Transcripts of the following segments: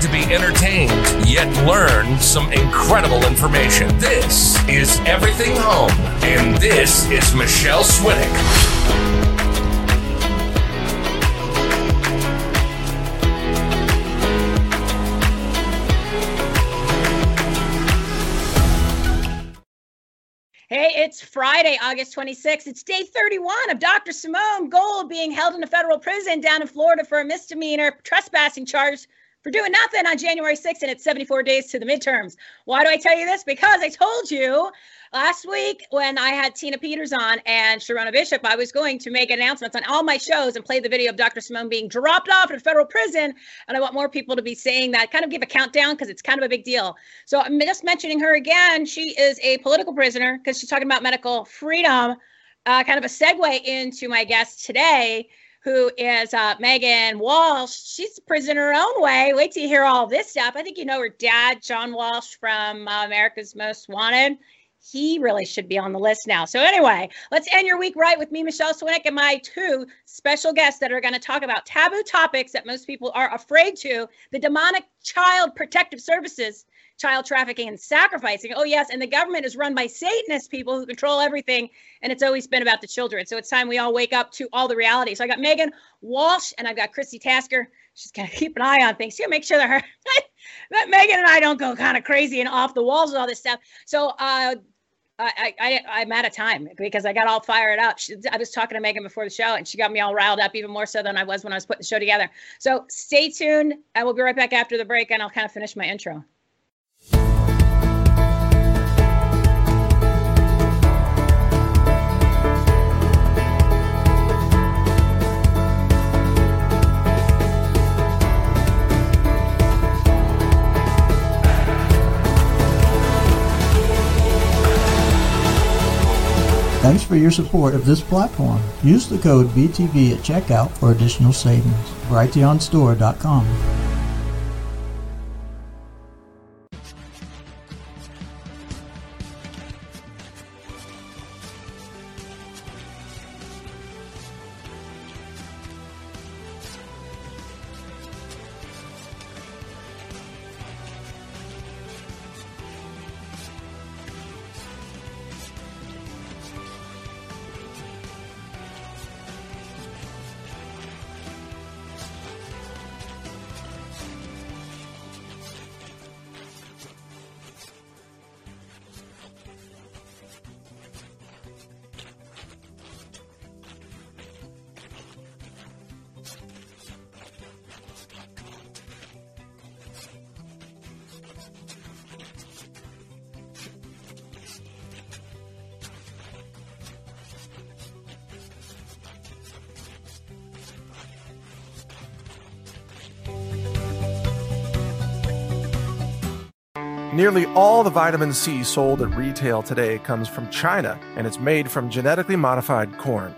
To be entertained, yet learn some incredible information. This is Everything Home, and this is Michelle Swinnick. Hey, it's Friday, August 26th. It's day 31 of Dr. Simone Gold being held in a federal prison down in Florida for a misdemeanor trespassing charge for doing nothing on January 6th, and it's 74 days to the midterms. Why do I tell you this? Because I told you last week when I had Tina Peters on and Sharona Bishop, I was going to make announcements on all my shows and play the video of Dr. Simone being dropped off at federal prison. And I want more people to be saying that, kind of give a countdown because it's kind of a big deal. So I'm just mentioning her again. She is a political prisoner because she's talking about medical freedom. Uh, kind of a segue into my guest today who is uh, Meghan Walsh. She's a prisoner her own way. Wait till you hear all this stuff. I think you know her dad, John Walsh from uh, America's Most Wanted. He really should be on the list now. So, anyway, let's end your week right with me, Michelle Swinnick, and my two special guests that are going to talk about taboo topics that most people are afraid to the demonic child protective services child trafficking and sacrificing. Oh, yes. And the government is run by Satanist people who control everything. And it's always been about the children. So it's time we all wake up to all the reality. So I got Meghan Walsh and I've got Christi Tasker. She's going to keep an eye on things. She'll make sure that her, that Meghan and I don't go kind of crazy and off the walls with all this stuff. So, uh, I, I, I'm out of time because I got all fired up. She, I was talking to Meghan before the show and she got me all riled up even more so than I was when I was putting the show together. So stay tuned. I will be right back after the break and I'll kind of finish my intro. Thanks for your support of this platform. Use the code BTV at checkout for additional savings. Brighteonstore.com. Nearly all the vitamin C sold at retail today comes from China, and it's made from genetically modified corn.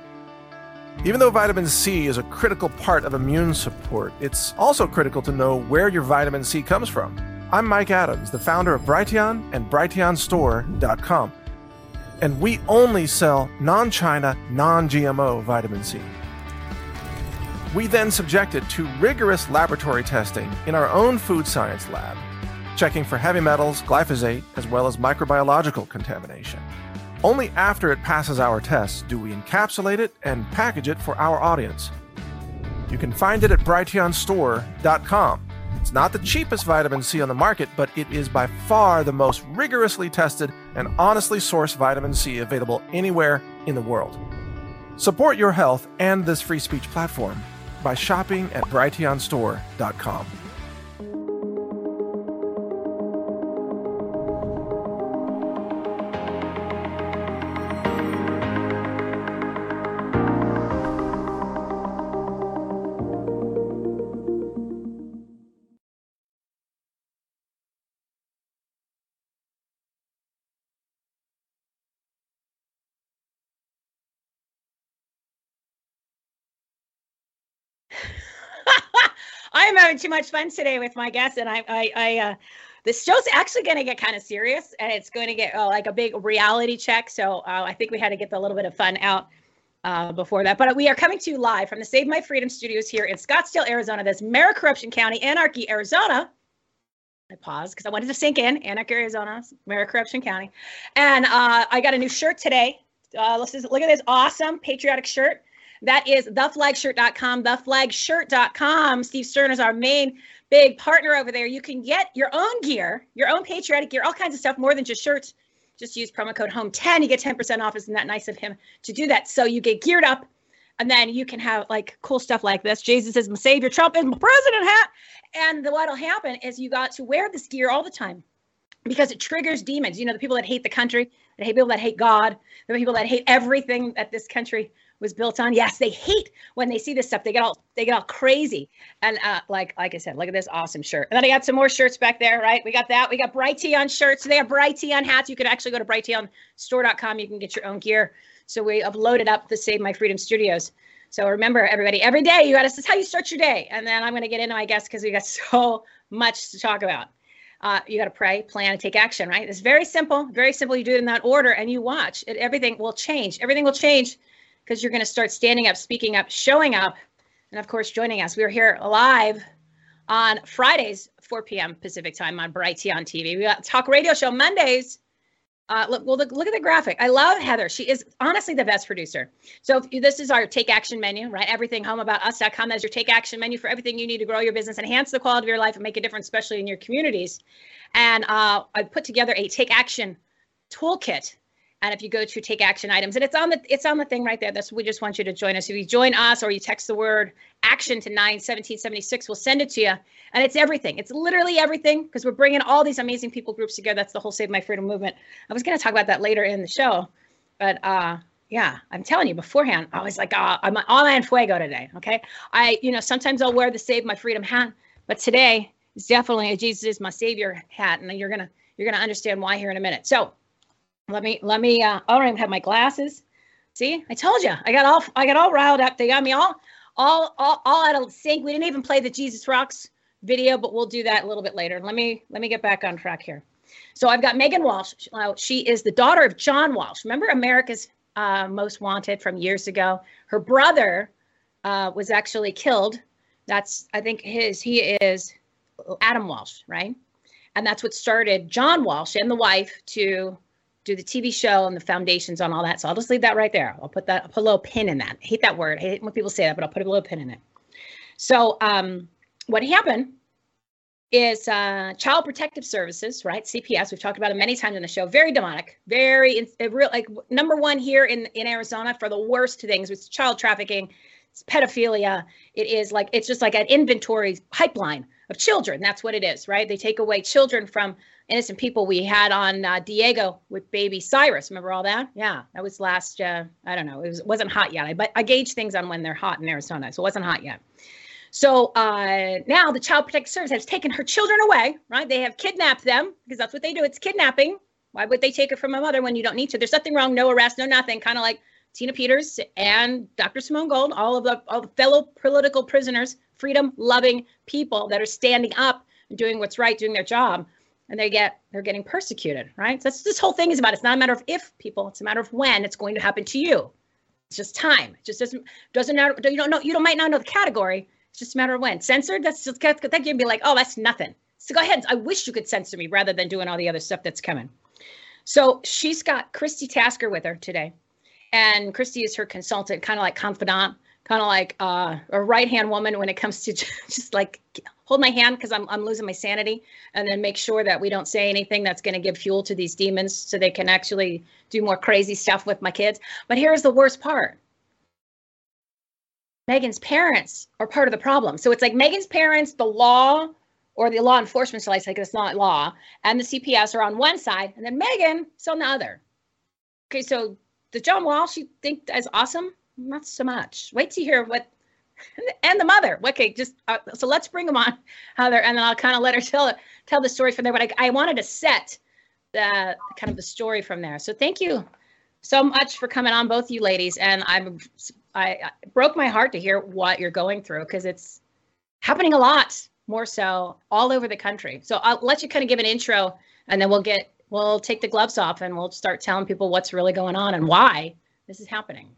Even though vitamin C is a critical part of immune support, it's also critical to know where your vitamin C comes from. I'm Mike Adams, the founder of Brighteon and BrighteonStore.com, and we only sell non China, non GMO vitamin C. We then subject it to rigorous laboratory testing in our own food science lab checking for heavy metals, glyphosate, as well as microbiological contamination. Only after it passes our tests do we encapsulate it and package it for our audience. You can find it at brighteonstore.com. It's not the cheapest vitamin C on the market, but it is by far the most rigorously tested and honestly sourced vitamin C available anywhere in the world. Support your health and this free speech platform by shopping at brighteonstore.com. having too much fun today with my guests, and I, I, I uh, this show's actually going to get kind of serious, and it's going to get uh, like a big reality check. So uh, I think we had to get a little bit of fun out uh, before that. But we are coming to you live from the Save My Freedom Studios here in Scottsdale, Arizona. That's Maricorruption County, Anarchy, Arizona. I paused because I wanted to sink in. Anarchy, Arizona, Maricorruption County, and uh, I got a new shirt today. Uh, let's just look at this awesome patriotic shirt. That is theflagshirt.com, theflagshirt.com. Steve Stern is our main big partner over there. You can get your own gear, your own patriotic gear, all kinds of stuff, more than just shirts. Just use promo code HOME10. You get 10% off. Isn't that nice of him to do that? So you get geared up and then you can have like cool stuff like this. Jesus is my savior, Trump is my president hat. And the, what'll happen is you got to wear this gear all the time because it triggers demons. You know, the people that hate the country, the people that hate God, the people that hate everything that this country was built on. Yes, they hate when they see this stuff. They get all they get all crazy. And uh, like like I said, look at this awesome shirt. And then I got some more shirts back there, right? We got that. We got Brighteon shirts. They have Brighteon hats. You could actually go to brighteonstore.com. You can get your own gear. So we uploaded up the Save My Freedom Studios. So remember, everybody, every day you got to. This is how you start your day. And then I'm going to get into my guests because we got so much to talk about. Uh, you got to pray, plan, and take action. Right? It's very simple. Very simple. You do it in that order, and you watch. It, everything will change. Everything will change because you're going to start standing up, speaking up, showing up, and of course, joining us. We are here live on Fridays, 4 p.m. Pacific time on Brighteon TV. We got talk radio show Mondays. Uh, look, well, look, look at the graphic. I love Heather. She is honestly the best producer. So you, this is our take action menu, right? Everything homeaboutus.com. Your take action menu for everything you need to grow your business, enhance the quality of your life, and make a difference, especially in your communities. And uh, I put together a take action toolkit and if you go to take action items and it's on the it's on the thing right there. That's we just want you to join us. If you join us or you text the word action to 91776 we'll send it to you. And it's everything. It's literally everything because we're bringing all these amazing people groups together. That's the whole save my freedom movement. I was going to talk about that later in the show but uh yeah i'm telling you beforehand i was like oh, i'm all en fuego today okay? I you know sometimes i'll wear the save my freedom hat but today is definitely a jesus is my savior hat and you're gonna you're gonna understand why here in a minute. So let me let me uh I don't even have my glasses. See, I told you. I got all I got all riled up. They got me all all all, all out of sync. We didn't even play the Jesus Rocks video, but we'll do that a little bit later. Let me let me get back on track here. So I've got Meghan Walsh. She is the daughter of John Walsh. Remember America's uh, Most Wanted from years ago? Her brother uh, was actually killed. That's I think his he is Adam Walsh, right? And that's what started John Walsh and the wife to do the TV show and the foundations on all that. So I'll just leave that right there. I'll put that, I'll put a little pin in that. I hate that word. I hate when people say that, but I'll put a little pin in it. So um, what happened is uh, Child Protective Services, right? CPS. We've talked about it many times in the show. Very demonic. Very real. Like number one here in in Arizona for the worst things with child trafficking, it's pedophilia. It is like it's just like an inventory pipeline of children. That's what it is, right? They take away children from innocent people we had on uh, Diego with baby Cyrus. Remember all that? Yeah, that was last. Uh, I don't know. It was wasn't hot yet. I, but I gauge things on when they're hot in Arizona, so it wasn't hot yet. So uh, now the Child Protective Service has taken her children away. Right? They have kidnapped them because that's what they do. It's kidnapping. Why would they take her from a mother when you don't need to? There's nothing wrong. No arrest. No nothing. Kind of like Tina Peters and Dr. Simone Gold, all of the, all the fellow political prisoners, freedom loving people that are standing up and doing what's right, doing their job and they get they're getting persecuted, right? So that's this whole thing is about. It's not a matter of if people, it's a matter of when it's going to happen to you. It's just time. It just doesn't doesn't matter. You don't know. You don't might not know the category. It's just a matter of when. Censored. That's just that can be like, oh, that's nothing. So go ahead. I wish you could censor me rather than doing all the other stuff that's coming. So she's got Christi Tasker with her today, and Christi is her consultant, kind of like confidant, kind of like uh, a right hand woman when it comes to just like hold my hand because I'm, I'm losing my sanity and then make sure that we don't say anything that's going to give fuel to these demons so they can actually do more crazy stuff with my kids. But here's the worst part. Meghan's parents are part of the problem. So it's like meghan's parents the law or the law enforcement shall i say it's not law and the cps are on one side and then meghan is on the other. Okay so the john walsh you think is awesome? Not so much. Wait to hear what and the mother. Okay, just uh, so let's bring them on, Heather, and then I'll kind of let her tell tell the story from there. But I, I wanted to set the kind of the story from there. So thank you so much for coming on, both you ladies. And I'm I, I broke my heart to hear what you're going through because it's happening a lot more so all over the country. So I'll let you kind of give an intro, and then we'll get we'll take the gloves off and we'll start telling people what's really going on and why this is happening.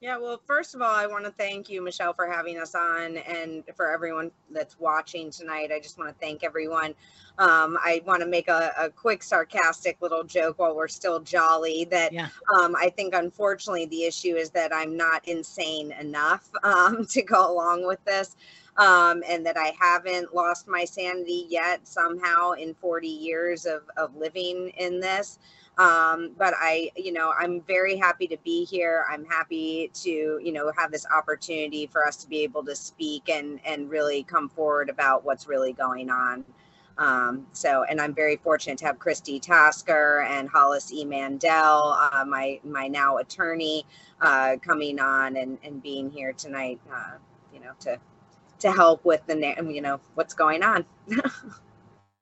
Yeah, well, first of all, I want to thank you, Michelle, for having us on and for everyone that's watching tonight. I just want to thank everyone. Um, I want to make a, a, quick sarcastic little joke while we're still jolly that yeah. um, I think, unfortunately, the issue is that I'm not insane enough um, to go along with this. Um, and that I haven't lost my sanity yet somehow in 40 years of, of living in this. Um, but I, you know, I'm very happy to be here. I'm happy to, you know, have this opportunity for us to be able to speak and and really come forward about what's really going on. Um, so, and I'm very fortunate to have Christi Tasker and Hollis E. Mandel, uh, my my now attorney, uh, coming on and and being here tonight. Uh, you know, to to help with the you know what's going on.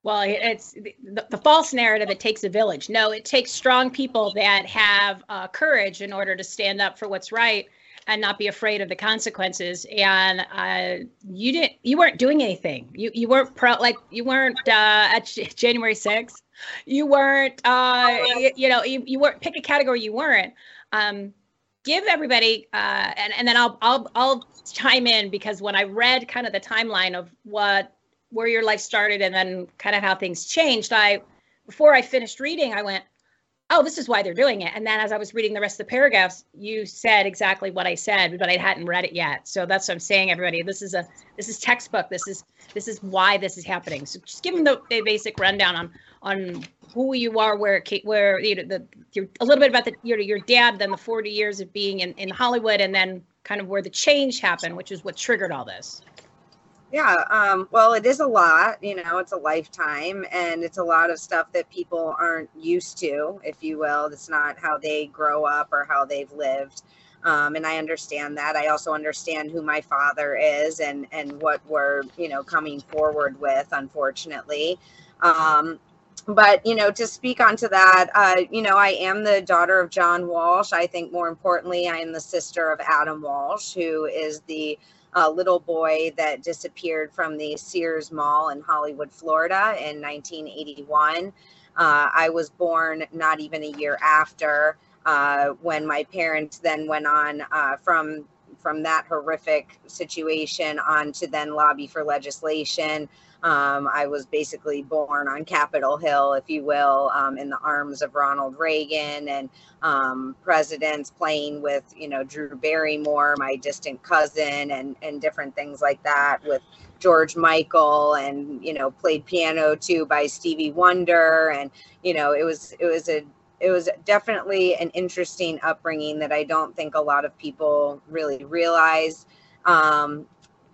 well it's the, the, false narrative it takes a village. No it takes strong people that have uh, courage in order to stand up for what's right and not be afraid of the consequences. And uh, you didn't you weren't doing anything. You you weren't pro like you weren't uh, at january 6th you weren't uh, you, you, know you, you weren't pick a category you weren't. Um, give everybody uh, and, and then I'll, I'll i'll chime in because when i read kind of the timeline of what where your life started and then kind of how things changed, I before I finished reading, I went, "Oh, this is why they're doing it." And then as I was reading the rest of the paragraphs, you said exactly what I said, but I hadn't read it yet. So that's what I'm saying, everybody. This is a this is textbook. This is this is why this is happening. So just give them the, the basic rundown on on who you are, where where you know the your, a little bit about the your your dad, then the 40 years of being in in Hollywood, and then kind of where the change happened, which is what triggered all this. Yeah, um, well, it is a lot, you know, it's a lifetime and it's a lot of stuff that people aren't used to, if you will. It's not how they grow up or how they've lived. Um, and I understand that. I also understand who my father is and, and what we're, you know, coming forward with, unfortunately. Um, but you know to speak onto that uh, you know i am the daughter of john walsh i think more importantly i am the sister of adam walsh who is the a little boy that disappeared from the Sears Mall in Hollywood, Florida in 1981. Uh, I was born not even a year after uh, when my parents then went on uh, from from that horrific situation on to then lobby for legislation um, I was basically born on Capitol Hill, if you will, um, in the arms of Ronald Reagan and um, presidents playing with, you know, Drew Barrymore, my distant cousin, and and different things like that with George Michael, and you know, played piano too by Stevie Wonder, and you know, it was it was a it was definitely an interesting upbringing that I don't think a lot of people really realize. Um,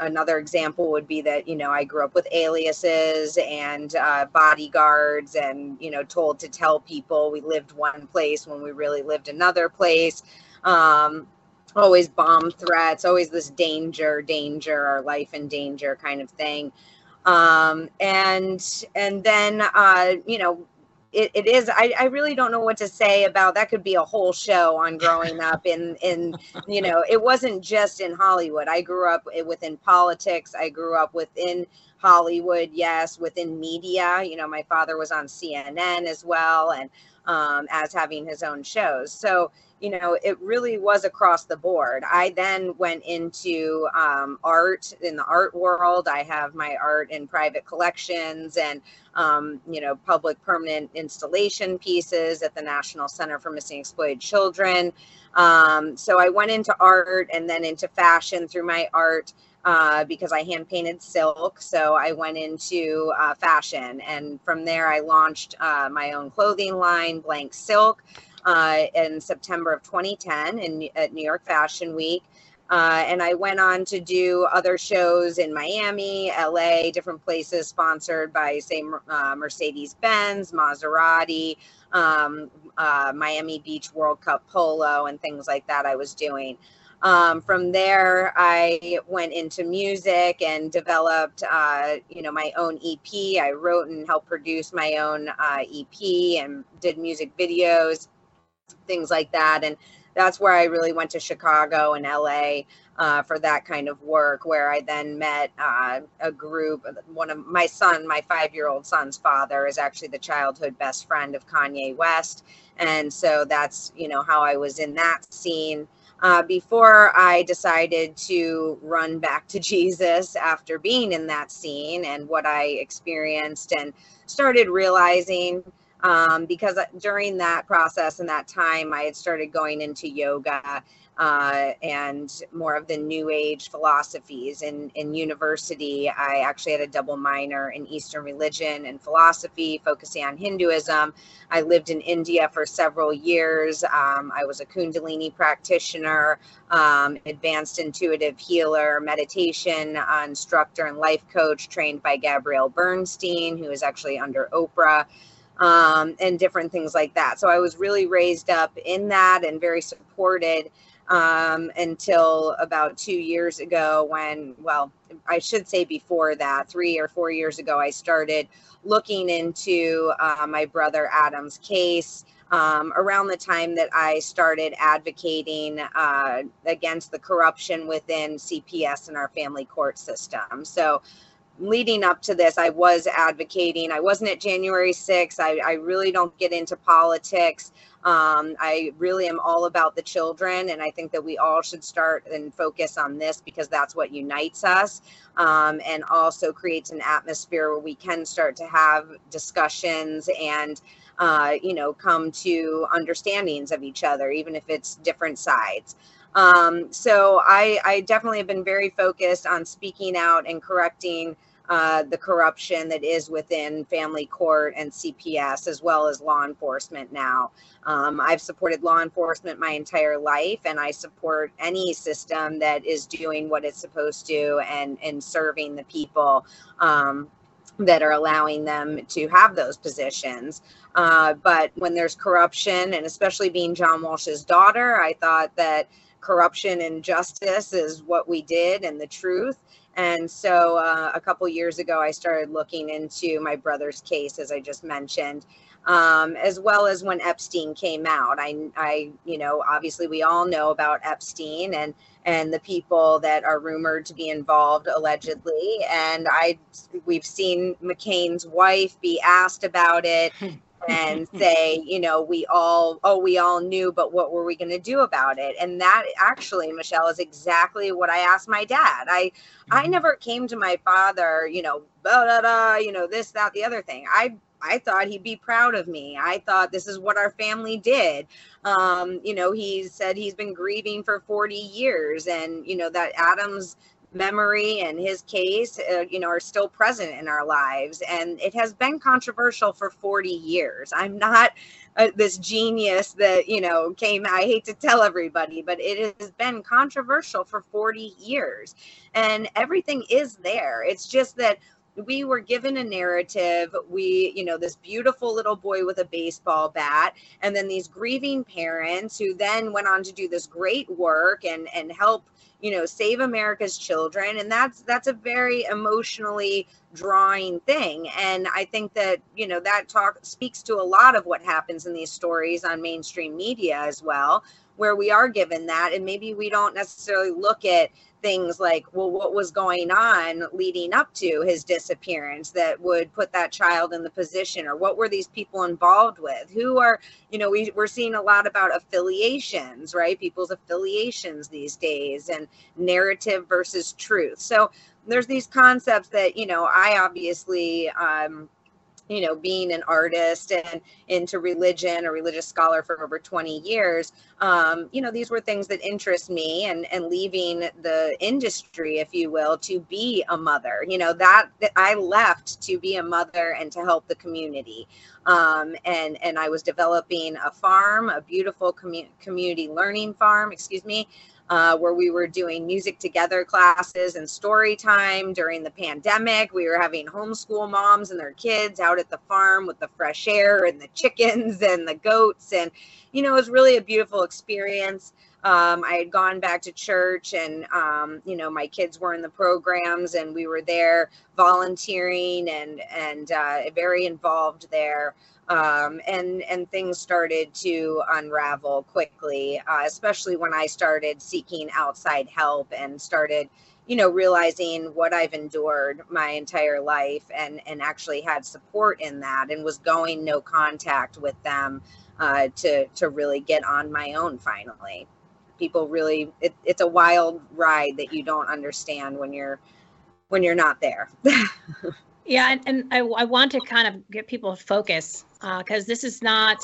another example would be that you know i grew up with aliases and uh, bodyguards and you know told to tell people we lived one place when we really lived another place. Um, always bomb threats always this danger danger our life in danger kind of thing. Um, and and then uh, you know it, it is I, I really don't know what to say about that could be a whole show on growing up in in you know it wasn't just in hollywood. I grew up within politics. I grew up within hollywood yes within media. You know my father was on cnn as well and um, as having his own shows. So you know, it really was across the board. I then went into um, art in the art world. I have my art in private collections and, um, you know, public permanent installation pieces at the National Center for Missing Exploited Children. Um, so I went into art and then into fashion through my art. uh, because I hand painted silk. So I went into uh, fashion. And from there, I launched uh, my own clothing line, Blank Silk, uh, in September of 2010 in, at New York Fashion Week. Uh, and I went on to do other shows in Miami, LA, different places sponsored by, say, uh, Mercedes Benz, Maserati, um, Miami Beach World Cup Polo, and things like that I was doing. Um, from there, I went into music and developed, uh, you know, my own EP. I wrote and helped produce my own uh, EP and did music videos, things like that. And that's where I really went to Chicago and LA uh, for that kind of work, where I then met uh, a group. One of my son, my five year old son's father, is actually the childhood best friend of Kanye West. And so that's, you know, how I was in that scene uh, before I decided to run back to Jesus after being in that scene and what I experienced and started realizing um, because during that process and that time, I had started going into yoga uh, and more of the new age philosophies. In, in university, I actually had a double minor in Eastern religion and philosophy, focusing on Hinduism. I lived in India for several years. Um, I was a Kundalini practitioner, um, advanced intuitive healer, meditation instructor, and life coach trained by Gabrielle Bernstein, who is actually under Oprah um, and different things like that. So I was really raised up in that and very supported um, until about two years ago when, well, I should say before that, three or four years ago, I started looking into uh, my brother Adam's case. Um, around the time that I started advocating uh, against the corruption within CPS and our family court system. So, leading up to this, I was advocating. I wasn't at January 6th. I, I really don't get into politics. Um, I really am all about the children, and I think that we all should start and focus on this because that's what unites us um, and also creates an atmosphere where we can start to have discussions and uh, you know come to understandings of each other, even if it's different sides. Um, so I, I definitely have been very focused on speaking out and correcting uh, the corruption that is within family court and CPS, as well as law enforcement now. Um, I've supported law enforcement my entire life, and I support any system that is doing what it's supposed to and, and serving the people. Um, that are allowing them to have those positions. Uh, but when there's corruption, and especially being John Walsh's daughter, I thought that corruption and justice is what we did and the truth. And so uh, a couple years ago, I started looking into my brother's case, as I just mentioned, um, as well as when Epstein came out. I, I, you know, obviously we all know about Epstein and and the people that are rumored to be involved allegedly. And I, we've seen McCain's wife be asked about it. and say, you know, we all, oh, we all knew, but what were we going to do about it? And that actually, Michelle, is exactly what I asked my dad. I, mm-hmm. I never came to my father, you know, blah, blah, blah, you know, this, that, the other thing. I, I thought he'd be proud of me. I thought this is what our family did. Um, you know, he said he's been grieving for 40 years and, you know, that Adam's memory and his case, uh, you know, are still present in our lives. And it has been controversial for 40 years. I'm not uh, this genius that, you know, came, I hate to tell everybody, but it has been controversial for 40 years. And everything is there. It's just that we were given a narrative. We you know this beautiful little boy with a baseball bat and then these grieving parents who then went on to do this great work and and help you know save america's children. And that's that's a very emotionally drawing thing. And i think that you know that talk speaks to a lot of what happens in these stories on mainstream media as well where we are given that and maybe we don't necessarily look at things like well what was going on leading up to his disappearance that would put that child in the position or what were these people involved with? Who are you know we, we're seeing a lot about affiliations right? People's affiliations these days and narrative versus truth. So there's these concepts that you know i obviously um, you know, being an artist and into religion, a religious scholar for over 20 years, um, you know, these were things that interest me and, and leaving the industry, if you will, to be a mother, you know, that, that I left to be a mother and to help the community. Um, and, and I was developing a farm, a beautiful commu- community learning farm, excuse me, uh, where we were doing music together classes and story time during the pandemic. We were having homeschool moms and their kids out at the farm with the fresh air and the chickens and the goats. And, you know, it was really a beautiful experience. Um, I had gone back to church and, um, you know, my kids were in the programs and we were there volunteering and, and uh, very involved there um, and and things started to unravel quickly, uh, especially when I started seeking outside help and started, you know, realizing what I've endured my entire life and and actually had support in that and was going no contact with them uh, to to really get on my own finally. People really, it, it's a wild ride that you don't understand when you're when you're not there. Yeah, and, and I, I want to kind of get people to focus because uh, this is not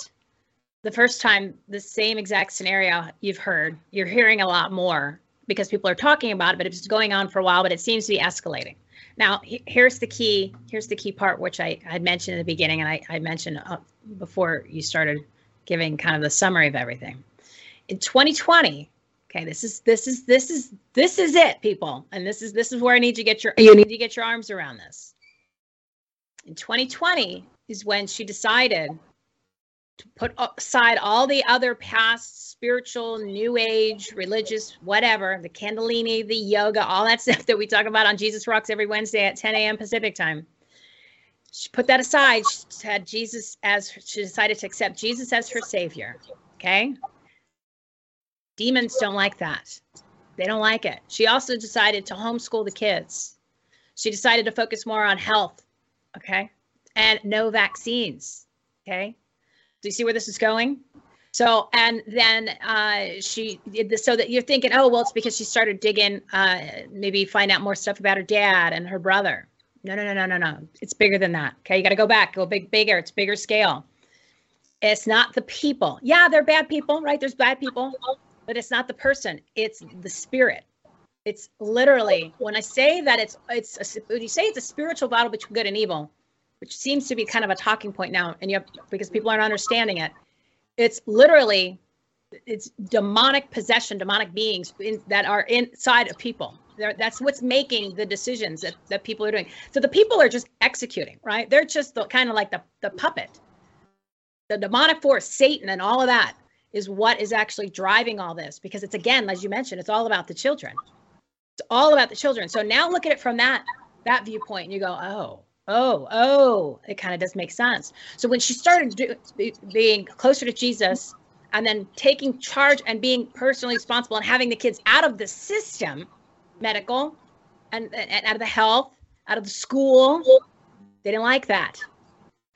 the first time the same exact scenario you've heard. You're hearing a lot more because people are talking about it, but it's going on for a while, but it seems to be escalating. Now, he, here's the key. Here's the key part, which I had mentioned in the beginning, and I, I mentioned uh, before you started giving kind of the summary of everything. In 2020, okay, this is this is this is this is it, people, and this is this is where I need to get your you need to get your arms around this in 2020 is when she decided to put aside all the other past spiritual, new age, religious, whatever, the Kundalini, the yoga, all that stuff that we talk about on Jesus Rocks every Wednesday at 10 a.m. Pacific time. She put that aside. She had Jesus as she decided to accept Jesus as her savior. Okay. Demons don't like that. They don't like it. She also decided to homeschool the kids. She decided to focus more on health Okay. And no vaccines. Okay. Do you see where this is going? So, and then uh, she so that you're thinking, oh, well, it's because she started digging, uh, maybe find out more stuff about her dad and her brother. No, no, no, no, no, no. It's bigger than that. Okay. You got to go back, go big, bigger. It's bigger scale. It's not the people. Yeah, they're bad people, right? There's bad people, but it's not the person. It's the spirit. It's literally when I say that it's it's a, when you say it's a spiritual battle between good and evil, which seems to be kind of a talking point now, and you because people aren't understanding it. It's literally it's demonic possession, demonic beings in, that are inside of people. They're, that's what's making the decisions that, that people are doing. So the people are just executing, right? They're just the, kind of like the, the puppet. The demonic force, Satan, and all of that is what is actually driving all this because it's again, as you mentioned, it's all about the children. It's all about the children. So now look at it from that that viewpoint, and you go, oh, oh, oh, it kind of does make sense. So when she started do, being closer to Jesus, and then taking charge and being personally responsible and having the kids out of the system, medical, and, and out of the health, out of the school, they didn't like that.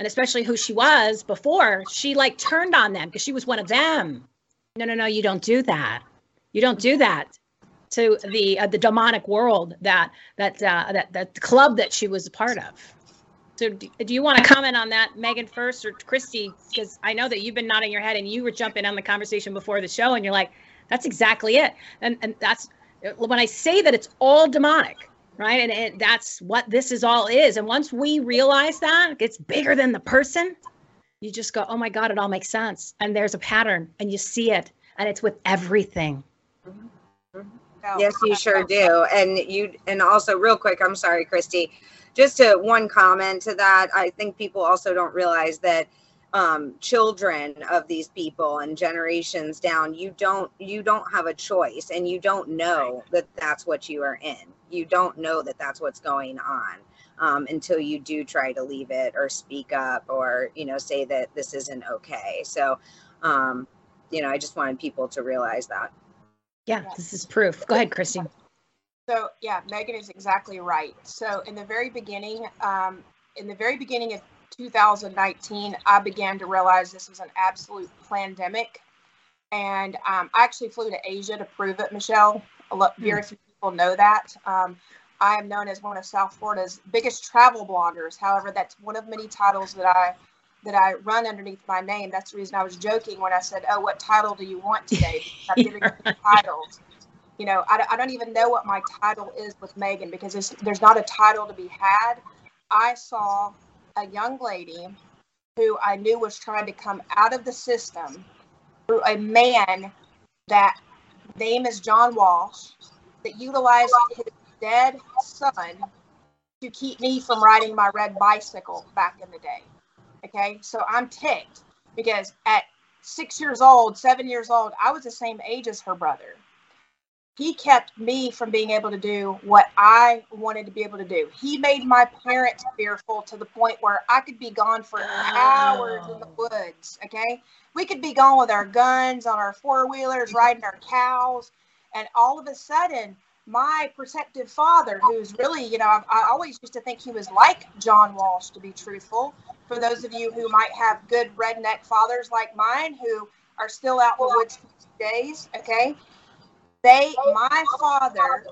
And especially who she was before, she like turned on them because she was one of them. No, no, no, you don't do that. You don't do that to the uh, the demonic world that that uh, that that club that she was a part of. So, do, do you want to comment on that, Meghan, first, or Christi? Because I know that you've been nodding your head and you were jumping on the conversation before the show, and you're like, "That's exactly it." And and that's when I say that it's all demonic, right? And it, that's what this is all is. And once we realize that it's bigger than the person, you just go, "Oh my God, it all makes sense." And there's a pattern, and you see it, and it's with everything. Yes, you sure do. And you and also real quick, I'm sorry, Christi. Just to one comment to that, I think people also don't realize that um, children of these people and generations down, you don't you don't have a choice, and you don't know that that's what you are in. You don't know that that's what's going on um, until you do try to leave it or speak up or you know say that this isn't okay. So, um, you know, I just wanted people to realize that. Yeah, this is proof. Go ahead, Christi. So yeah, Meghan is exactly right. So in the very beginning, um, in the very beginning of 2019, I began to realize this was an absolute pandemic, and um, I actually flew to Asia to prove it. Michelle, a lot, very hmm. few people know that. Um, I am known as one of South Florida's biggest travel bloggers. However, that's one of many titles that I that I run underneath my name. That's the reason I was joking when I said, "Oh, what title do you want today?" I'm giving you titles. You know, I, I don't even know what my title is with Meghan because there's not a title to be had. I saw a young lady who I knew was trying to come out of the system through a man that name is John Walsh that utilized his dead son to keep me from riding my red bicycle back in the day. Okay, so I'm ticked because at six years old, seven years old, I was the same age as her brother. He kept me from being able to do what I wanted to be able to do. He made my parents fearful to the point where I could be gone for hours in the woods. Okay, we could be gone with our guns on our four wheelers, mm-hmm. riding our cows, and all of a sudden, my protective father, who's really, you know, I, I always used to think he was like John Walsh, to be truthful. For those of you who might have good redneck fathers like mine who are still out in the woods days, okay? They, my father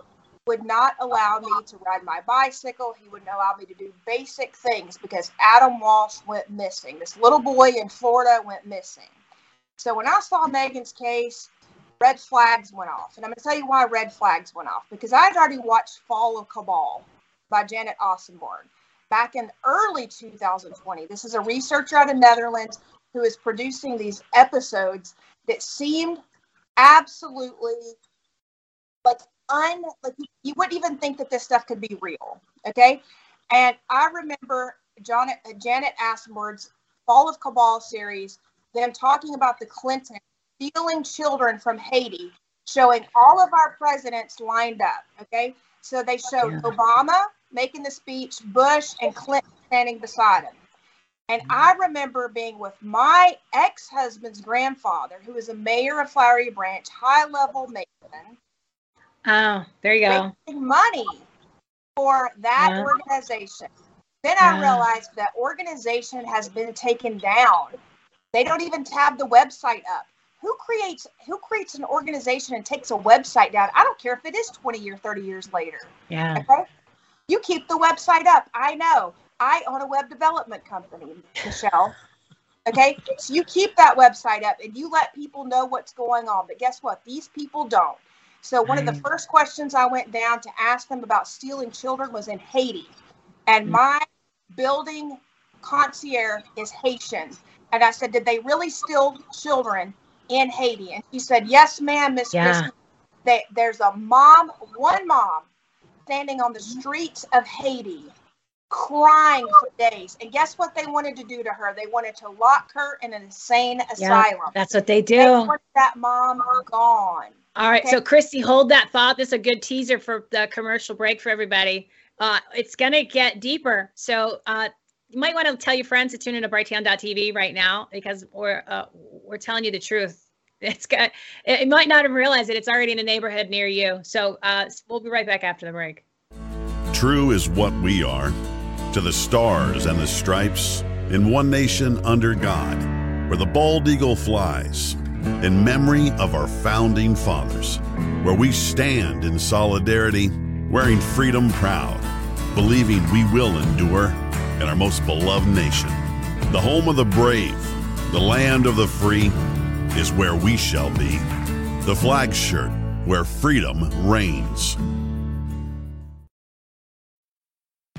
would not allow me to ride my bicycle. He wouldn't allow me to do basic things because Adam Walsh went missing. This little boy in Florida went missing. So when I saw Meghan's case, red flags went off. And I'm going to tell you why red flags went off because I had already watched Fall of Cabal by Janet Ossebaard back in early 2020. This is a researcher out of the Netherlands who is producing these episodes that seemed absolutely like un like you wouldn't even think that this stuff could be real. Okay. And I remember Janet, Janet Ossebaard's Fall of Cabal series, them talking about the Clinton stealing children from Haiti, showing all of our presidents lined up. Okay. So they showed yeah. Obama making the speech, Bush and Clinton standing beside him. And I remember being with my ex husband's grandfather, who was a mayor of Flowery Branch, high level Mason. Oh, there you go. Money for that yeah. organization. Then I realized that organization has been taken down. They don't even tab the website up. Who creates who creates an organization and takes a website down? I don't care if it is 20 or 30 years later. Yeah. Okay? You keep the website up. I know. I own a web development company michelle. Okay? So you keep that website up and you let people know what's going on. But guess what? These people don't so one of the first questions i went down to ask them about stealing children was in haiti and mm. my building concierge is haitian and i said did they really steal children in Haiti. And she said, Yes, ma'am, Miss yeah. Christi. there's a mom, one mom, standing on the streets of Haiti crying for days. And guess what they wanted to do to her? They wanted to lock her in an insane asylum. Yeah, that's what they do. They that mom gone. All right. Okay? So, Christi, hold that thought. This is a good teaser for the commercial break for everybody. Uh, it's going to get deeper. So, uh, you might want to tell your friends to tune in to brighteon.tv right now because we're uh, we're telling you the truth. It's got it might not have realized it. It's already in a neighborhood near you. So uh, we'll be right back after the break. True is what we are to the stars and the stripes in one nation under God, where the bald eagle flies in memory of our founding fathers, where we stand in solidarity, wearing freedom proud, believing we will endure in our most beloved nation. The home of the brave, the land of the free, is where we shall be. The flag shirt, where freedom reigns.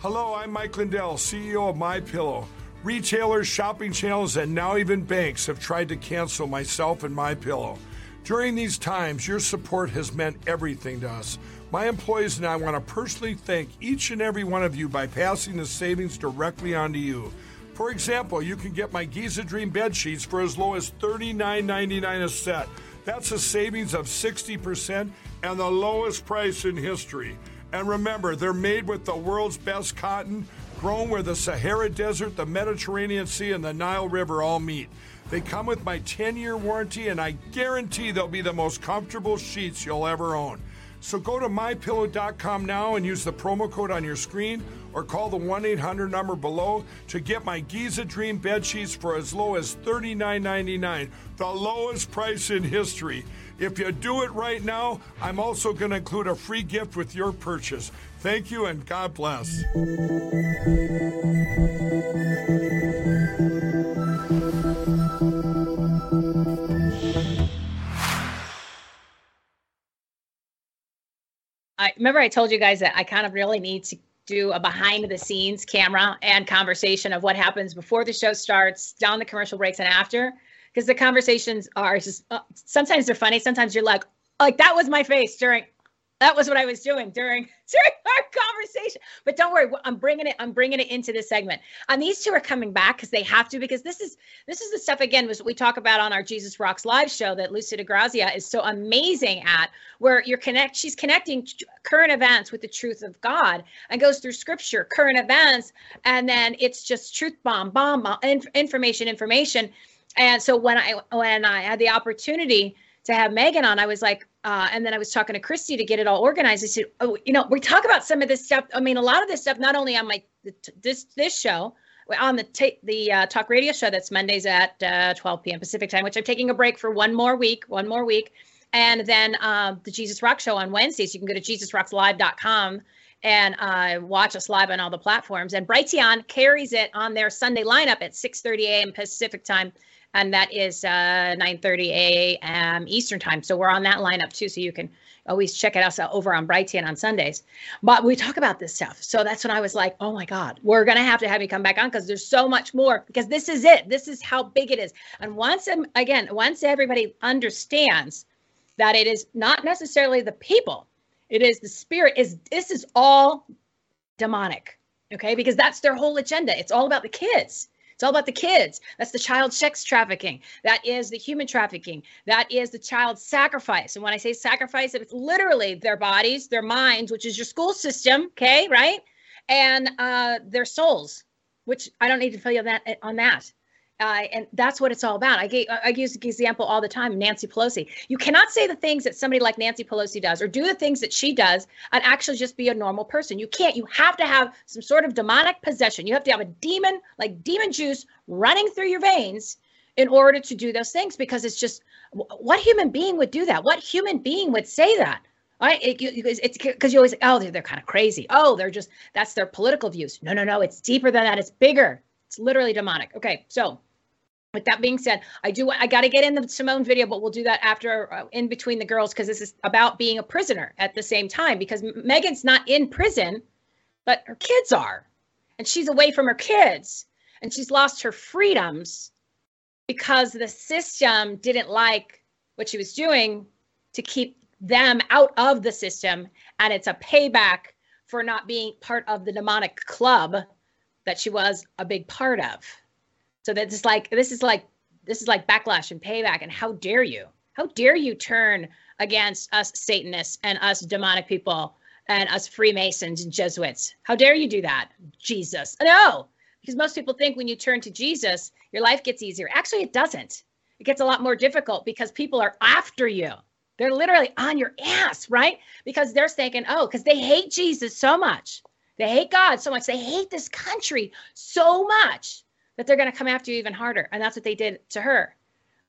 Hello, I'm Mike Lindell, CEO of My Pillow. Retailers, shopping channels, and now even banks have tried to cancel myself and My Pillow. During these times, your support has meant everything to us. My employees and I want to personally thank each and every one of you by passing the savings directly on to you. For example, you can get my Giza Dream bed sheets for as low as $39.99 a set. That's a savings of 60% and the lowest price in history. And remember, they're made with the world's best cotton, grown where the Sahara Desert, the Mediterranean Sea, and the Nile River all meet. They come with my 10 year warranty, and I guarantee they'll be the most comfortable sheets you'll ever own. So go to mypillow.com now and use the promo code on your screen or call the 1 800 number below to get my Giza Dream bed sheets for as low as $39.99, the lowest price in history. If you do it right now, I'm also going to include a free gift with your purchase. Thank you and God bless. I remember I told you guys that I kind of really need to do a behind the scenes camera and conversation of what happens before the show starts, down the commercial breaks, and after. Because the conversations are just uh, sometimes they're funny, sometimes you're like, like that was my face during that was what I was doing during during our conversation. But don't worry, I'm bringing it. I'm bringing it into this segment. And these two are coming back because they have to. Because this is this is the stuff again was we talk about on our Jesus Rocks live show that Lucy DeGrazia is so amazing at, where you're connect. She's connecting current events with the truth of God and goes through Scripture, current events, and then it's just truth bomb, bomb, bomb information, information. And so when I when I had the opportunity to have Meghan on, I was like, uh, and then I was talking to Christi to get it all organized. I said, oh, you know, we talk about some of this stuff. I mean, a lot of this stuff, not only on my this this show, on the ta- the uh, talk radio show that's Mondays at uh, 12 p.m. Pacific time, which I'm taking a break for one more week, one more week, and then um, the Jesus Rock show on Wednesdays. You can go to JesusRocksLive.com and uh, watch us live on all the platforms. And Brighteon carries it on their Sunday lineup at 6:30 a.m. Pacific time and that is uh, 9:30 a.m. Eastern time. So we're on that lineup too. So you can always check it out over on Brighteon on Sundays. But we talk about this stuff. So that's when I was like, oh my God, we're gonna have to have you come back on because there's so much more. Because this is it. This is how big it is. And once again, once everybody understands that it is not necessarily the people, it is the spirit. Is this is all demonic? Okay, because that's their whole agenda. It's all about the kids. It's all about the kids. That's the child sex trafficking. That is the human trafficking. That is the child sacrifice. And when I say sacrifice, it's literally their bodies, their minds, which is your school system, okay, right? And uh, their souls, which I don't need to tell you that on that. Uh, and that's what it's all about. I, gave, I use the example all the time Nancy Pelosi. You cannot say the things that somebody like Nancy Pelosi does or do the things that she does and actually just be a normal person. You can't. You have to have some sort of demonic possession. You have to have a demon, like demon juice, running through your veins in order to do those things because it's just what human being would do that? What human being would say that? Right? It, it's because you always, oh, they're, they're kind of crazy. Oh, they're just, that's their political views. No, no, no. It's deeper than that. It's bigger. It's literally demonic. Okay. So, with that being said, I do I got to get in the Simone video, but we'll do that after uh, in between the girls because this is about being a prisoner at the same time because Meghan's not in prison, but her kids are. And she's away from her kids and she's lost her freedoms because the system didn't like what she was doing to keep them out of the system and it's a payback for not being part of the demonic club that she was a big part of. So that's like this is like this is like backlash and payback. And how dare you? How dare you turn against us Satanists and us demonic people and us Freemasons and Jesuits? How dare you do that? Jesus. No, because most people think when you turn to Jesus, your life gets easier. Actually, it doesn't. It gets a lot more difficult because people are after you. They're literally on your ass, right? Because they're thinking, oh, because they hate Jesus so much. They hate God so much. They hate this country so much that they're going to come after you even harder. And that's what they did to her.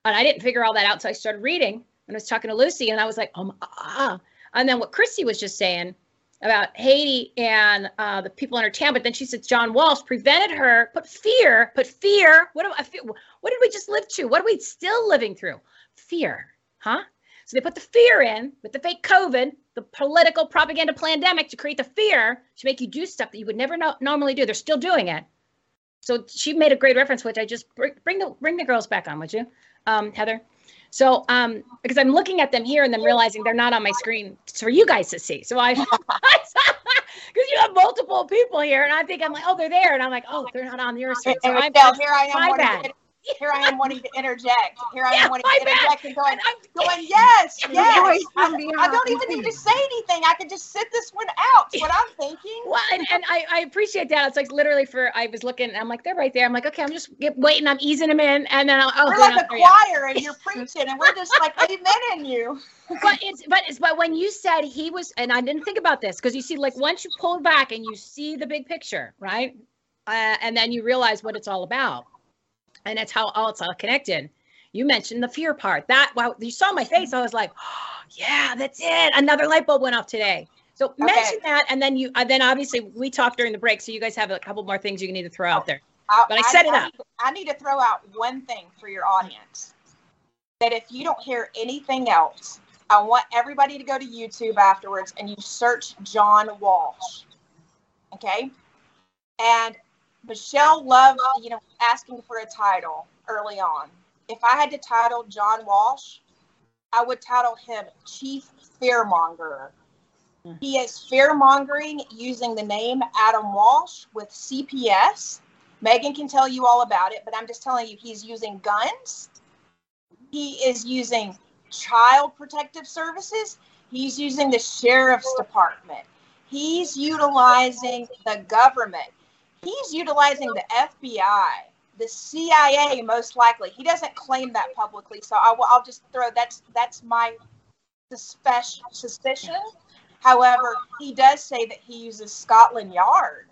And I didn't figure all that out. So I started reading and I was talking to Lucy and I was like, oh, ah. And then what Christi was just saying about Haiti and uh, the people in her town. But then she said John Walsh prevented her, put fear, put fear. What do I feel? What did we just live to? What are we still living through? Fear, huh? So they put the fear in with the fake COVID, the political propaganda pandemic to create the fear to make you do stuff that you would never no- normally do. They're still doing it. So she made a great reference, which I just bring, bring the bring the girls back on, would you, um, Heather? So um, because I'm looking at them here and then realizing they're not on my screen for you guys to see. So I because you have multiple people here, and I think I'm like, oh, they're there, and I'm like, oh, they're not on your screen. So I'm, here I am. My bad. Here I am wanting to interject. Here I am Yeah, wanting to bad. interject and going, And I'm- going, yes, yes. I, I don't even need to say anything. I can just sit this one out. That's what I'm thinking. Well, and, and I, I appreciate that. It's like literally for I was looking, I'm like, they're right there. I'm like, okay, I'm just waiting. I'm easing them in, and then I'll. Oh, We're like a choir and you're preaching and we're just like amen in you. but it's but it's but when you said he was and i didn't think about this because you see like once you pull back and you see the big picture right uh, and then you realize what it's all about and that's how all it's all connected. You mentioned the fear part. That wow you saw my face. I was like oh, yeah that's it. Another light bulb went off today. So mention that and then you uh, then obviously we talked during the break so you guys have a couple more things you need to throw out there. But I set it up. Need, I need to throw out one thing for your audience. That if you don't hear anything else, I want everybody to go to YouTube afterwards and you search John Walsh. Okay? And Michelle loved, you know, asking for a title early on. If I had to title John Walsh, I would title him Chief Fearmonger. Mm. He is fearmongering using the name Adam Walsh with CPS. Meghan can tell you all about it, but I'm just telling you, he's using guns. He is using child protective services. He's using the sheriff's department. He's utilizing the government. He's utilizing the FBI, the CIA, most likely. He doesn't claim that publicly, so I will, I'll just throw that's that's my suspicion. Suspicion. However, he does say that he uses Scotland Yard.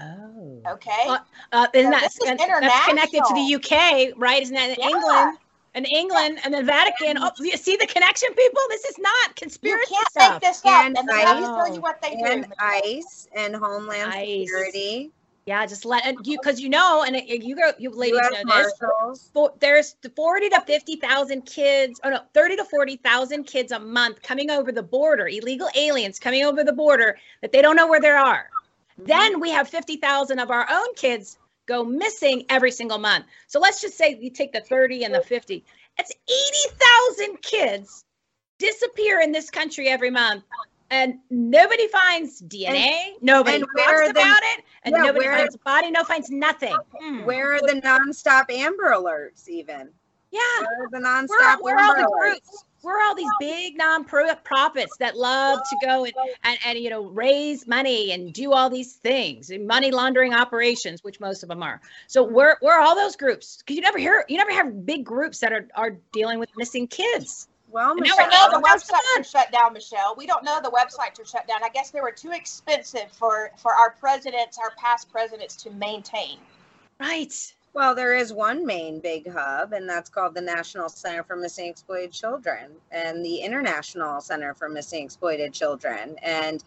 oh Okay. uh, uh, isn't So that this is and that's connected to the uk right isn't that in Yeah. england and England and the Vatican. Oh, you see the connection, people? This is not You conspiracy can't stuff. make this up. And And then I'll ICE. tell you what they and do. ICE and Homeland ICE. Security, Yeah, just let and you because you know, and you go, you ladies U.S. know this. Marshals. For, there's the 40 to 50,000 kids, oh no, 30 to 40,000 kids a month coming over the border, illegal aliens coming over the border that they don't know where they are. Mm-hmm. Then we have 50,000 of our own kids go missing every single month. So let's just say you take the 30 and the 50. It's 80,000 kids disappear in this country every month. And nobody finds DNA. nobody and talks the- about it. And yeah, nobody where- finds a body. No finds nothing. Hmm. Where are the nonstop Amber Alerts? Even Yeah. where are the nonstop we're all the groups. We're all these big non-profits that love to go and, and, and you know raise money and do all these things, money laundering operations, which most of them are. So we're we're all those groups because you never hear you never have big groups that are are dealing with missing kids. Well, And We don't know the That's websites are shut down, Michelle. We don't know the websites are shut down. I guess they were too expensive for for our presidents, our past presidents, to maintain. Right. Well, there is one main big hub, and that's called the National Center for Missing Exploited Children and the International Center for Missing Exploited Children. And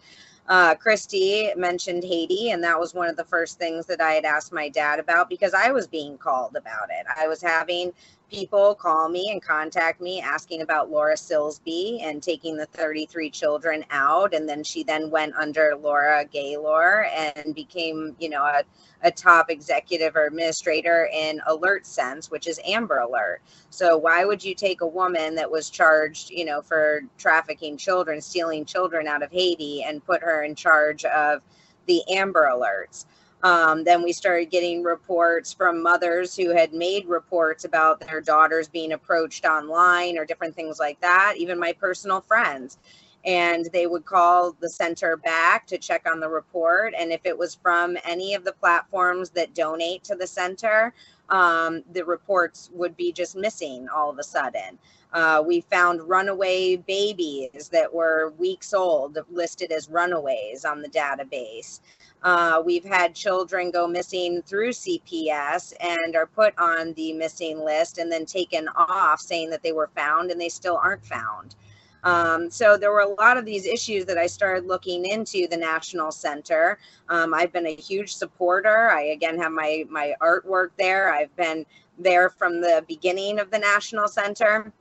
uh, Christi mentioned Haiti, and that was one of the first things that I had asked my dad about because I was being called about it. I was having people call me and contact me asking about Laura Silsby and taking the 33 children out. And then she then went under Laura Gayler and became, you know, a a top executive or administrator in AlertSense which is amber alert so why would you take a woman that was charged you know for trafficking children stealing children out of haiti and put her in charge of the amber alerts um, then we started getting reports from mothers who had made reports about their daughters being approached online or different things like that even my personal friends and they would call the center back to check on the report. And if it was from any of the platforms that donate to the center, um, the reports would be just missing all of a sudden. Uh, we found runaway babies that were weeks old listed as runaways on the database. Uh, we've had children go missing through CPS and are put on the missing list and then taken off saying that they were found and they still aren't found. Um, so there were a lot of these issues that I started looking into the National Center. Um, I've been a huge supporter. I again have my my artwork there. I've been there from the beginning of the National Center.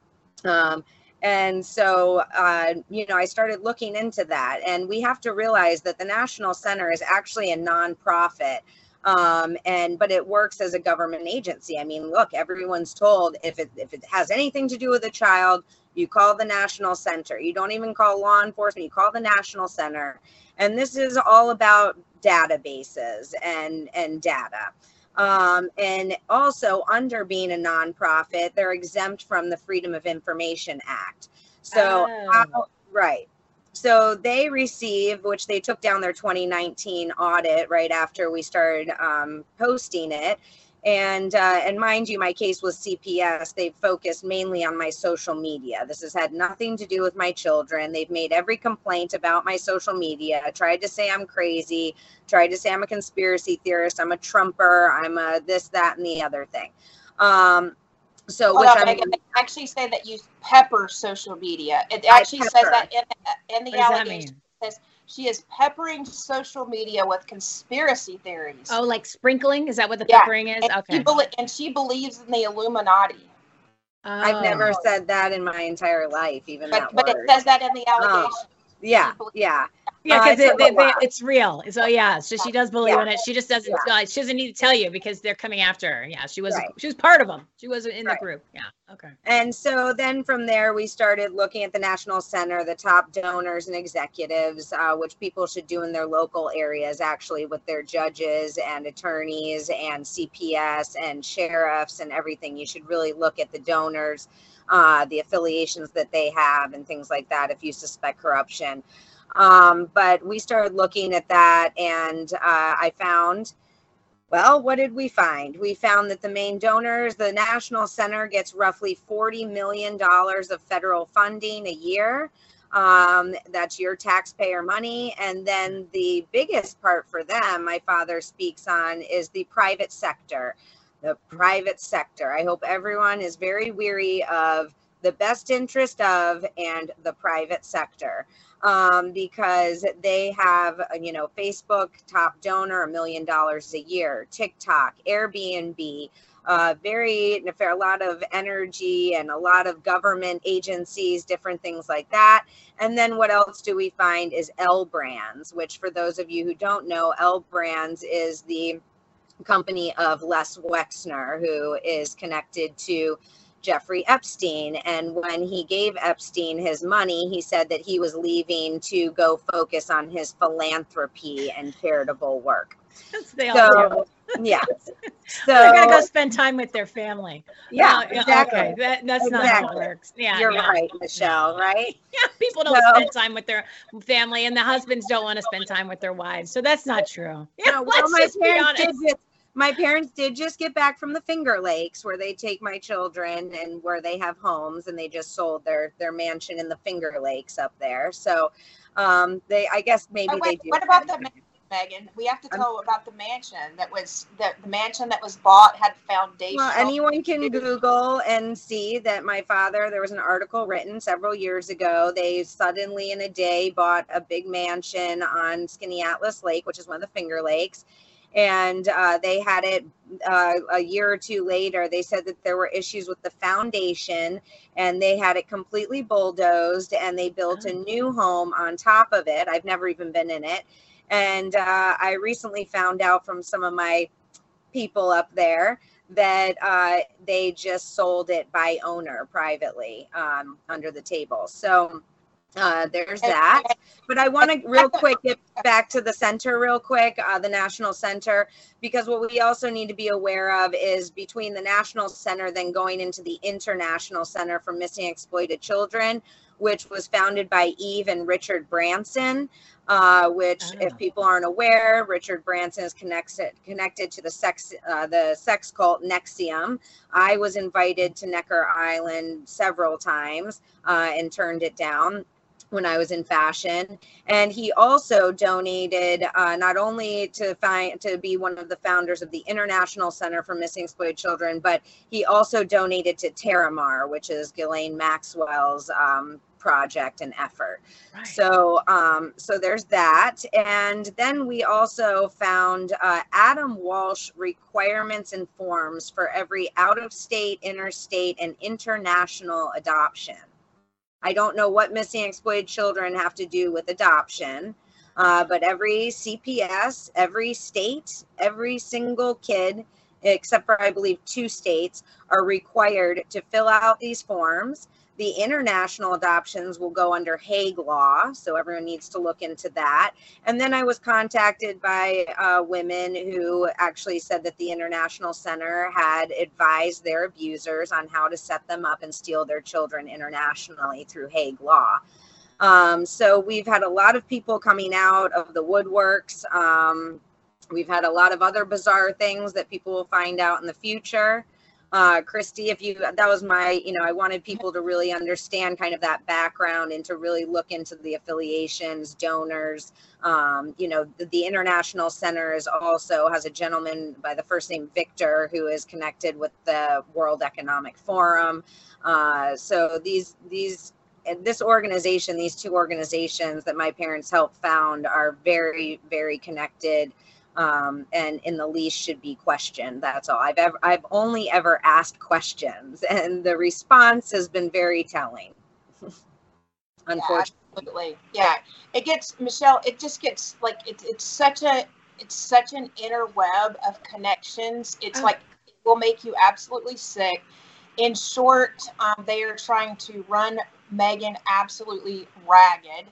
Um, and so, uh, you know, I started looking into that. And we have to realize that the National Center is actually a nonprofit. Um, and but it works as a government agency. I mean, look, everyone's told if it if it has anything to do with a child, you call the national center you don't even call law enforcement you call the national center and this is all about databases and and data Um, and also, under being a nonprofit, they're exempt from the Freedom of Information Act. So, Oh. how- right. So they receive, which they took down their 2019 audit right after we started um, posting it. And uh, and mind you, my case was CPS. They've focused mainly on my social media. This has had nothing to do with my children. They've made every complaint about my social media. Tried to say I'm crazy. Tried to say I'm a conspiracy theorist. I'm a Trumper. I'm a this, that, and the other thing. Um, so Hold which on, I'm Meghan, they actually say that you pepper social media. It actually says that in, in the What allegation. It says she is peppering social media with conspiracy theories. Oh, like sprinkling? Is that what the Yeah, peppering is? and, Okay. she belie- and she believes in the Illuminati. I've never Oh. said that in my entire life, even But that but it says that in the oh. allegation. yeah, yeah. Yeah, Uh, because it's it, a they- they- it's real. So yeah, so she does believe Yeah. in it. She just doesn't. Yeah. uh, she doesn't need to tell you because they're coming after her. Yeah, she was. Right. She was part of them. She was in Right. the group. Yeah. Okay. And so then from there, we started looking at the National Center, the top donors and executives, uh, which people should do in their local areas, actually, with their judges and attorneys and CPS and sheriffs and everything. You should really look at the donors, uh, the affiliations that they have, and things like that if you suspect corruption. Um, but we started looking at that, and uh, I found well, what did we find? We found that the main donors, the National Center gets roughly $40 million of federal funding a year. Um, that's your taxpayer money. And then the biggest part for them, my father speaks on, is the private sector. The private sector. I hope everyone is very weary of the best interest of and the private sector um, because they have, uh, you know, Facebook top donor, a million dollars a year, TikTok, Airbnb, uh, very a lot of energy and a lot of government agencies, different things like that. And then what else do we find is L Brands, which for those of you who don't know, L Brands is the company of Les Wexner, who is connected to Jeffrey Epstein. And when he gave Epstein his money, he said that he was leaving to go focus on his philanthropy and charitable work. they all do. So, yeah. So, They're gonna go spend time with their family. yeah, Oh, exactly. Okay, that, that's not how it works. Yeah, You're yeah. right, Michelle, right? Yeah, people don't So- spend time with their family, and the husbands don't want to spend time with their wives. So that's not true. Yeah, No, well, let's my just be parents did honest. My parents did just get back from the Finger Lakes where they take my children and where they have homes and they just sold their their mansion in the Finger Lakes up there. So um they I guess maybe But they do. what about the Meghan? We have to tell about the mansion that was the, the mansion that was bought had foundation. Well, anyone can Google and see that my father, there was an article written several years ago. They suddenly in a day bought a big mansion on Skaneateles Lake, which is one of the Finger Lakes. And uh, they had it uh, a year or two later. They said that there were issues with the foundation and they had it completely bulldozed and they built a new home on top of it. I've never even been in it. And uh, I recently found out from some of my people up there that uh, they just sold it by owner privately um, under the table. So uh, there's that. But I want to real quick get back to the center, real quick, uh, the National Center, because what we also need to be aware of is between the National Center, then going into the International Center for Missing Exploited Children, which was founded by Eve and Richard Branson. Uh, which, if people aren't aware, Richard Branson is connected connected to the sex uh, the sex cult NXIVM. I was invited to Necker Island several times uh, and turned it down when I was in fashion. And he also donated uh, not only to find to be one of the founders of the International Center for Missing Exploited Children, but he also donated to TerraMar, which is Ghislaine Maxwell's um, project and effort. So um, so there's that. And then we also found uh, Adam Walsh requirements and forms for every out of state, interstate, and international adoption. I don't know what missing exploited children have to do with adoption, uh, but every CPS, every state, every single kid except for I believe two states, are required to fill out these forms. The international adoptions will go under Hague law, so everyone needs to look into that. And then I was contacted by uh, women who actually said that the International Center had advised their abusers on how to set them up and steal their children internationally through Hague law. Um, so we've had a lot of people coming out of the woodworks. Um, we've had a lot of other bizarre things that people will find out in the future uh, Christi, if you, that was my, you know, I wanted people to really understand kind of that background and to really look into the affiliations, donors. Um, you know, the, the, International Center is also has a gentleman by the first name Victor who is connected with the World Economic Forum. Uh, so these, these, this organization, these two organizations that my parents helped found are very, very connected um, and in the least should be questioned. That's all. I've ever I've only ever asked questions, and the response has been very telling. Unfortunately, yeah, absolutely. Yeah, it gets Michelle. It just gets like it's it's such a it's such an inner web of connections. It's oh. like it will make you absolutely sick. In short, um, they are trying to run Meghan absolutely ragged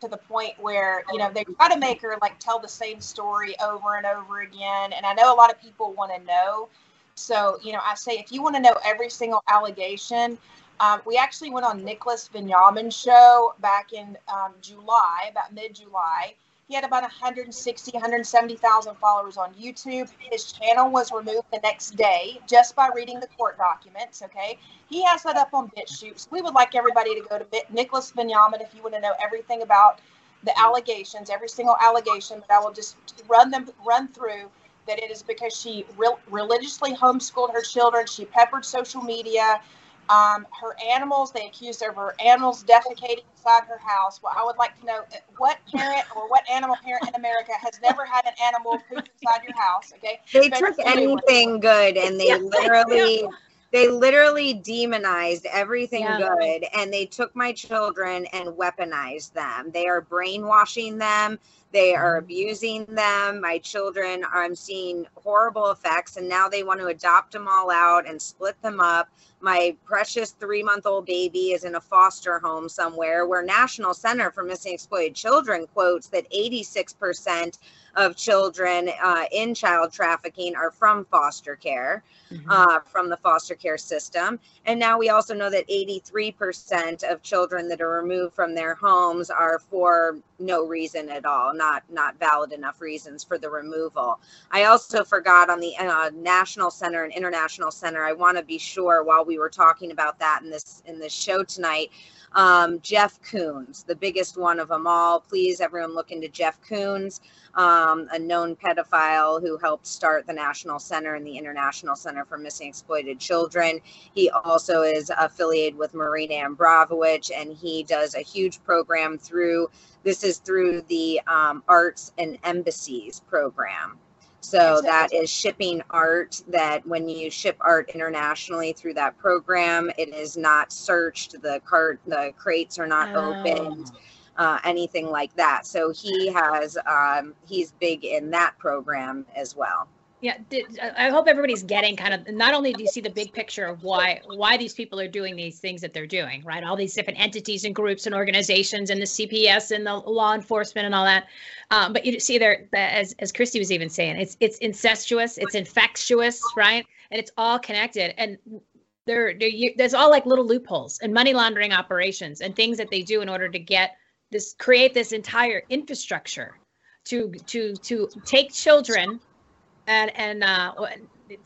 to the point where you know they try to make her like tell the same story over and over again and i know a lot of people want to know. So you know i say if you want to know every single allegation um, we actually went on nicholas Veniamin's show back in um, july about mid-july he had about 160, 170,000 followers on YouTube. His channel was removed the next day just by reading the court documents. Okay. He has that up on BitChute. So we would like everybody to go to Bit- Nicholas Veniamin if you want to know everything about the allegations, every single allegation. But I will just run them, run through that it is because she re- religiously homeschooled her children. She peppered social media. Um, her animals, they accused her of her animals defecating inside her house. Well, I would like to know uh, what parent or what animal parent in America has never had an animal poop inside your house. Okay. They took anything good and they literally they literally demonized everything yeah. good and they took my children and weaponized them. They are brainwashing them. They are mm-hmm. abusing them. My children, I'm seeing horrible effects, and now they want to adopt them all out and split them up. My precious three month old baby is in a foster home somewhere where National Center for Missing Exploited Children quotes that 86% of children uh, in child trafficking are from foster care, mm-hmm. uh, from the foster care system. And now we also know that 83% of children that are removed from their homes are for no reason at all, not not valid enough reasons for the removal. I also forgot on the uh, National Center and International Center. I want to be sure while we were talking about that in this in this show tonight. Um, Jeff Koons, the biggest one of them all. Please, everyone, look into Jeff Koons um, a known pedophile who helped start the National Center and the International Center for Missing Exploited Children. He also is affiliated with Marina Abramovich, and he does a huge program through this is through the um, Art in Embassies program. So that is shipping art that when you ship art internationally through that program, it is not searched. The cart, the crates are not oh. opened uh, anything like that. So he has um, he's big in that program as well. Yeah, I hope everybody's getting kind of not only do you see the big picture of why why these people are doing these things that they're doing, right? All these different entities and groups and organizations and the CPS and the law enforcement and all that, um, but you see there as as Christi was even saying, it's it's incestuous, it's infectious, right? And it's all connected. And there there's all like little loopholes and money laundering operations and things that they do in order to get this create this entire infrastructure to to to take children and and uh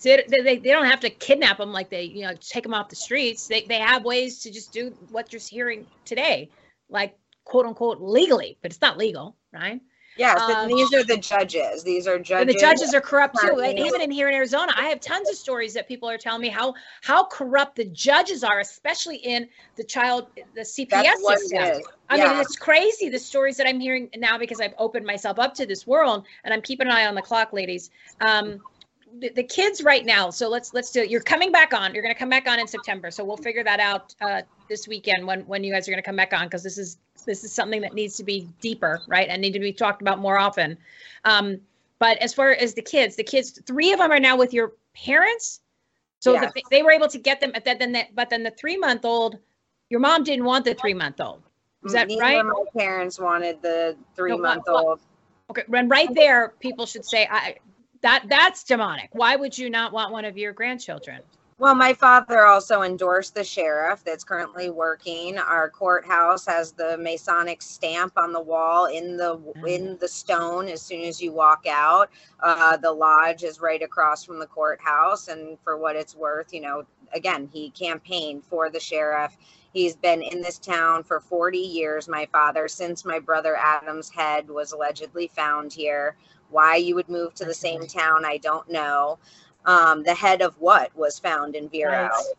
they, they, they don't have to kidnap them like they you know take them off the streets. They, they have ways to just do what you're hearing today like quote unquote legally but it's not legal right Yes, um, these are the judges. These are judges. the judges are corrupt too. And even in here in Arizona, I have tons of stories that people are telling me how how corrupt the judges are, especially in the child the CPS system. I yeah. mean, it's crazy the stories that I'm hearing now because I've opened myself up to this world and I'm keeping an eye on the clock, ladies. Um, the, kids right now. So let's let's do it. You're coming back on. You're going to come back on in September. So we'll figure that out uh, this weekend when when you guys are going to come back on because this is this is something that needs to be deeper, right? And need to be talked about more often. Um, But as far as the kids, the kids, three of them are now with your parents. So the, they were able to get them. But then, the, but then the three month old, your mom didn't want the three month old. Is that Neither right? my parents wanted the three month old. Okay, and right there, people should say, I that that's demonic. Why would you not want one of your grandchildren? Well, my father also endorsed the sheriff that's currently working. Our courthouse has the Masonic stamp on the wall in the in the stone as soon as you walk out. Uh, the lodge is right across from the courthouse, and for what it's worth, you know, again, he campaigned for the sheriff. He's been in this town for 40 years, my father, since my brother Adam's head was allegedly found here. Why you would move to the same town, I don't know. Um, the head of what was found in Vero. Right.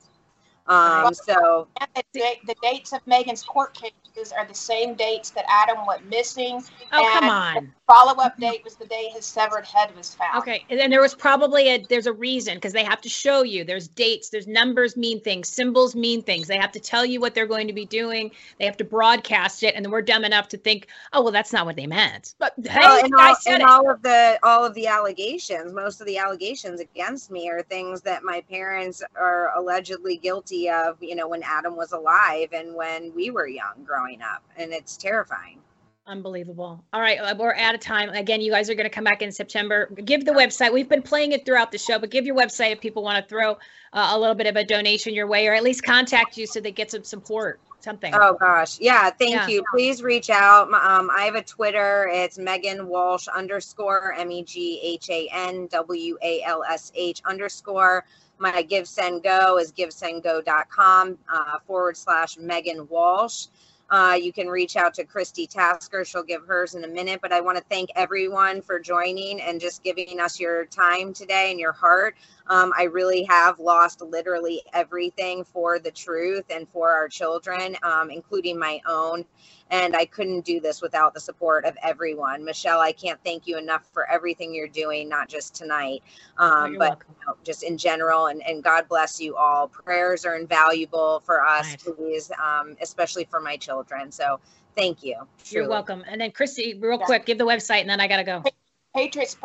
Um, so the, da- the dates of Meghan's court cases are the same dates that Adam went missing. Oh, come on. Follow-up date was the day his severed head was found. Okay, and then there was probably a there's a reason because they have to show you. There's dates, there's numbers mean things, symbols mean things. They have to tell you what they're going to be doing. They have to broadcast it, and then we're dumb enough to think, oh well, that's not what they meant. But hey, well, and, all, said and it. all of the all of the allegations, most of the allegations against me are things that my parents are allegedly guilty of. You know, when Adam was alive and when we were young growing up, and it's terrifying. Unbelievable. All right, uh, we're out of time. Again, you guys are going to come back in September. Give the website. We've been playing it throughout the show, but give your website if people want to throw uh, a little bit of a donation your way, or at least contact you so they get some support. Something. Oh gosh, yeah. Thank Yeah. you. Please reach out. Um, I have a Twitter. It's Meghan Walsh underscore M E G H A N W A L S H underscore. My Give Send Go is givesendgo.com uh, forward slash Meghan Walsh. Uh, you can reach out to Christi Tasker. She'll give hers in a minute. But I want to thank everyone for joining and just giving us your time today and your heart. Um, I really have lost literally everything for the truth and for our children, um, including my own. And I couldn't do this without the support of everyone. Michelle, I can't thank you enough for everything you're doing, not just tonight, Oh, um, you're but you know, just in general. And, and God bless you all. Prayers are invaluable for us, Right. please, um, especially for my children. So thank you. You're welcome. And then Christi, real Yeah. quick, give the website, and then I gotta go. Patriots,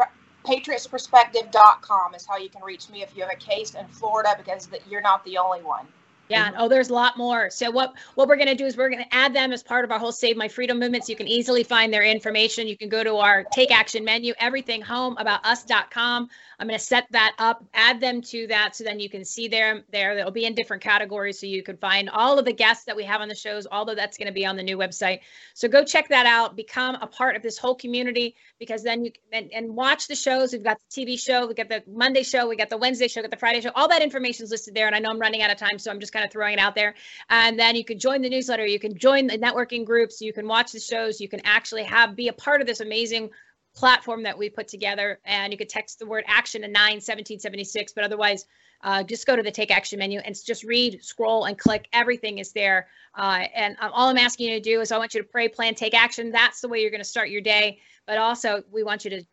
patriotsperspective.com is how you can reach me if you have a case in Florida because you're not the only one. Yeah. Mm-hmm. Oh, there's a lot more. So what what we're gonna do is we're gonna add them as part of our whole Save My Freedom movement. So you can easily find their information. You can go to our Take Action menu, everything home about us.com. I'm gonna set that up, add them to that, so then you can see them there. They'll be in different categories, so you can find all of the guests that we have on the shows. Although that's gonna be on the new website. So go check that out. Become a part of this whole community because then you and, and watch the shows. We've got the TV show, we got the Monday show, we got the Wednesday show, we got the Friday show. All that information is listed there. And I know I'm running out of time, so I'm just kind of throwing it out there. And then you can join the newsletter, you can join the networking groups, you can watch the shows, you can actually have be a part of this amazing platform that we put together. And you could text the word action to 9 1776, but otherwise. Uh, just go to the take action menu and just read, scroll, and click. Everything is there. Uh, and um, all I'm asking you to do is I want you to pray, plan, take action. That's the way you're going to start your day. But also, we want you to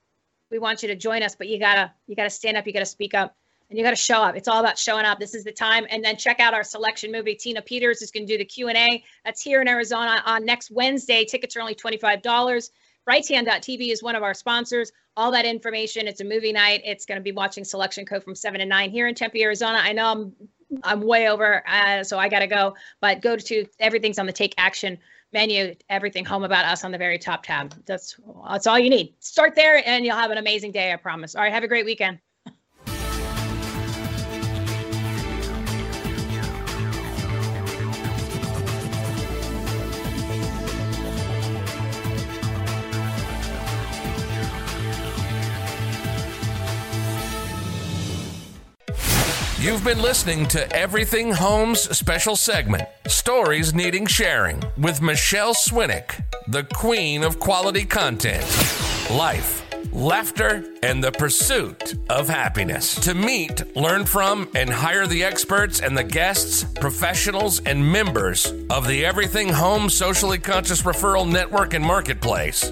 we want you to join us. But you gotta you gotta stand up. You gotta speak up. And you got to show up. It's all about showing up. This is the time. And then check out our selection movie. Tina Peters is going to do the Q and A. That's here in Arizona on next Wednesday. Tickets are only twenty five dollars. Brighteon.tv is one of our sponsors. All that information. It's a movie night. It's going to be watching Selection Code from seven to nine here in Tempe, Arizona. I know I'm I'm way over, uh, so I got to go. But go to everything's on the Take Action menu. Everything home about us on the very top tab. That's that's all you need. Start there, and you'll have an amazing day. I promise. All right. Have a great weekend. You've been listening to Everything Homes special segment, Stories Needing Sharing, with Michelle Swinick, the queen of quality content, life, laughter, and the pursuit of happiness. To meet, learn from, and hire the experts and the guests, professionals, and members of the Everything Home Socially Conscious Referral Network and Marketplace.